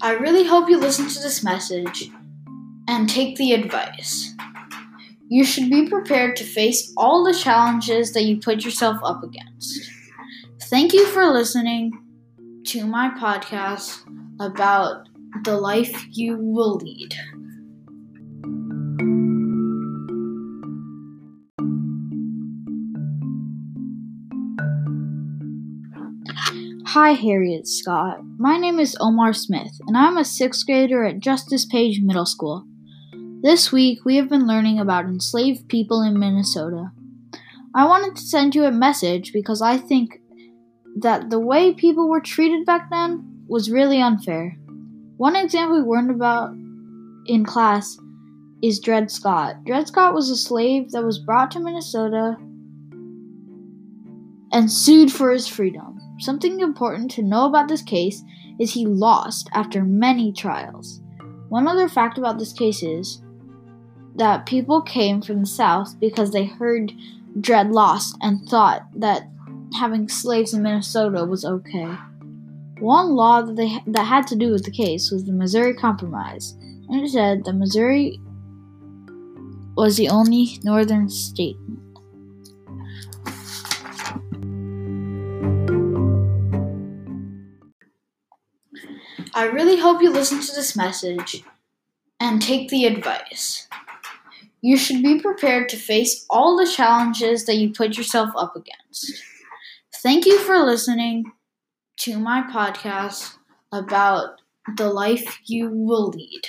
I really hope you listen to this message and take the advice. You should be prepared to face all the challenges that you put yourself up against. Thank you for listening to my podcast about the life you will lead. Hi, Harriet Scott. My name is Omar Smith, and I'm a sixth grader at Justice Page Middle School. This week, we have been learning about enslaved people in Minnesota. I wanted to send you a message because I think that the way people were treated back then was really unfair. One example we learned about in class is Dred Scott. Dred Scott was a slave that was brought to Minnesota and sued for his freedom. Something important to know about this case is he lost after many trials. One other fact about this case is that people came from the South because they heard Dred lost and thought that having slaves in Minnesota was okay. One law that they that had to do with the case was the Missouri Compromise, and it said that Missouri was the only northern state. I really hope you listen to this message and take the advice. You should be prepared to face all the challenges that you put yourself up against. Thank you for listening to my podcast about the life you will lead.